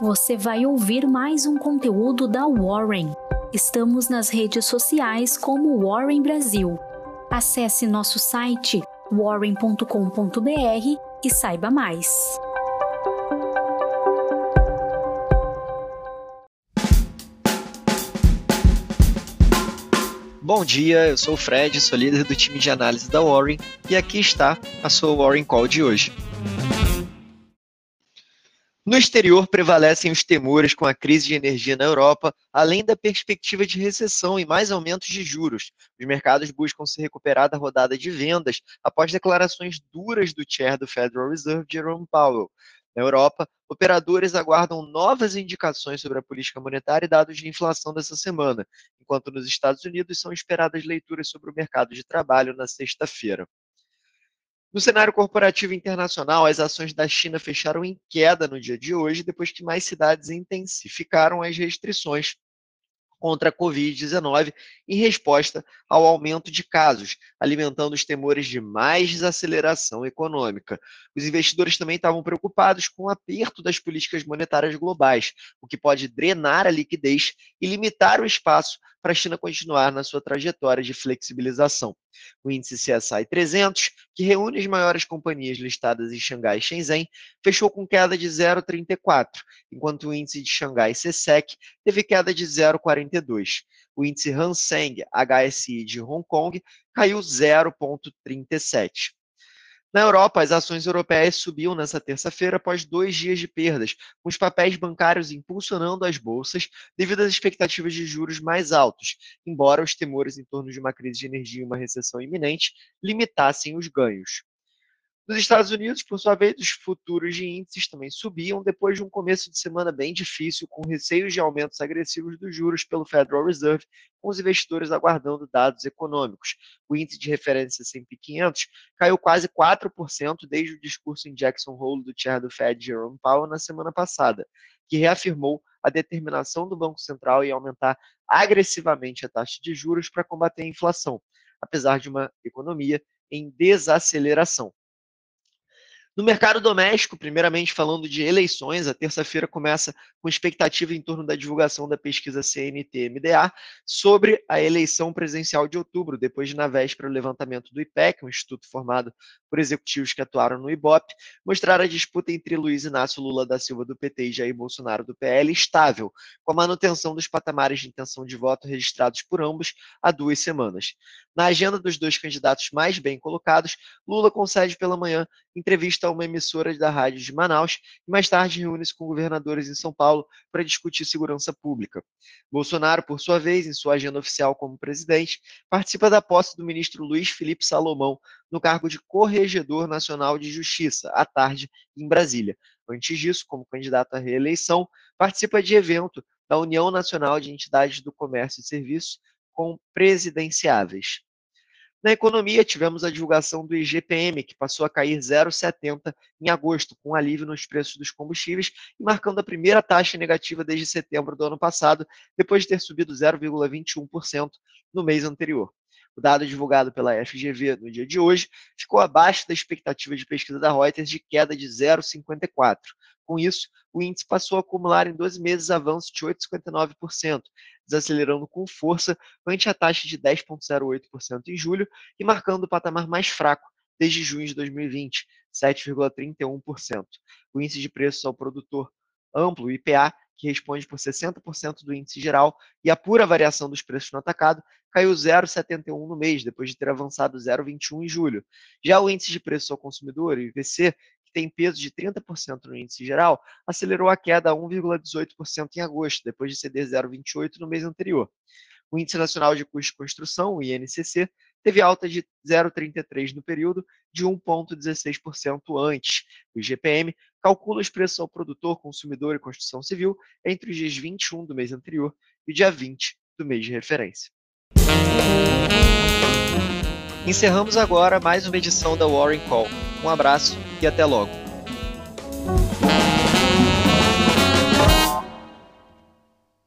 você vai ouvir mais um conteúdo da Warren. Estamos nas redes sociais como Warren Brasil. Acesse nosso site warren.com.br e saiba mais. Bom dia, eu sou o Fred, sou líder do time de análise da Warren e aqui está a sua Warren Call de hoje. No exterior prevalecem os temores com a crise de energia na Europa, além da perspectiva de recessão e mais aumentos de juros. Os mercados buscam se recuperar da rodada de vendas após declarações duras do chair do Federal Reserve, Jerome Powell. Na Europa, operadores aguardam novas indicações sobre a política monetária e dados de inflação dessa semana, enquanto nos Estados Unidos são esperadas leituras sobre o mercado de trabalho na sexta-feira. No cenário corporativo internacional, as ações da China fecharam em queda no dia de hoje, depois que mais cidades intensificaram as restrições contra a Covid-19 em resposta ao aumento de casos, alimentando os temores de mais desaceleração econômica. Os investidores também estavam preocupados com o aperto das políticas monetárias globais, o que pode drenar a liquidez e limitar o espaço para a China continuar na sua trajetória de flexibilização. O índice CSI 300, que reúne as maiores companhias listadas em Xangai e Shenzhen, fechou com queda de 0,34, enquanto o índice de Xangai CSEC teve queda de 0,42. O índice Hang Seng HSI de Hong Kong caiu 0,37. Na Europa, as ações europeias subiam nesta terça-feira após dois dias de perdas, com os papéis bancários impulsionando as bolsas devido às expectativas de juros mais altos, embora os temores em torno de uma crise de energia e uma recessão iminente limitassem os ganhos. Nos Estados Unidos, por sua vez, os futuros de índices também subiam depois de um começo de semana bem difícil, com receios de aumentos agressivos dos juros pelo Federal Reserve, com os investidores aguardando dados econômicos. O índice de referência S&P 500 caiu quase 4% desde o discurso em Jackson Hole do chair do Fed, Jerome Powell, na semana passada, que reafirmou a determinação do Banco Central em aumentar agressivamente a taxa de juros para combater a inflação, apesar de uma economia em desaceleração. No mercado doméstico, primeiramente falando de eleições, a terça-feira começa com expectativa em torno da divulgação da pesquisa CNT-MDA sobre a eleição presidencial de outubro, depois de, na véspera, o levantamento do IPEC, um instituto formado por executivos que atuaram no IBOP, mostrar a disputa entre Luiz Inácio Lula da Silva do PT e Jair Bolsonaro do PL estável, com a manutenção dos patamares de intenção de voto registrados por ambos há duas semanas. Na agenda dos dois candidatos mais bem colocados, Lula concede pela manhã entrevista a uma emissora da rádio de Manaus e mais tarde reúne-se com governadores em São Paulo para discutir segurança pública. Bolsonaro, por sua vez, em sua agenda oficial como presidente, participa da posse do ministro Luiz Felipe Salomão no cargo de Corregedor Nacional de Justiça, à tarde, em Brasília. Antes disso, como candidato à reeleição, participa de evento da União Nacional de Entidades do Comércio e Serviços, com presidenciáveis. Na economia, tivemos a divulgação do IGPM, que passou a cair 0,70 em agosto, com alívio nos preços dos combustíveis e marcando a primeira taxa negativa desde setembro do ano passado, depois de ter subido 0,21% no mês anterior. O dado divulgado pela FGV no dia de hoje ficou abaixo da expectativa de pesquisa da Reuters de queda de 0,54. Com isso, o índice passou a acumular em 12 meses avanço de 8,59%, desacelerando com força ante a taxa de 10,08% em julho e marcando o patamar mais fraco desde junho de 2020, 7,31%. O índice de preços ao produtor amplo, IPA, que responde por 60% do índice geral, e a pura variação dos preços no atacado, caiu 0,71 no mês, depois de ter avançado 0,21 em julho. Já o índice de preços ao consumidor, o IPC, que tem peso de 30% no índice geral, acelerou a queda a 1,18% em agosto, depois de ceder 0,28% no mês anterior. O Índice Nacional de Custo de Construção, o INCC, teve alta de 0,33 no período, de 1,16% antes. O IGPM calcula os preços ao produtor, consumidor e construção civil entre os dias 21 do mês anterior e dia 20 do mês de referência. Encerramos agora mais uma edição da Warren Call. Um abraço e até logo.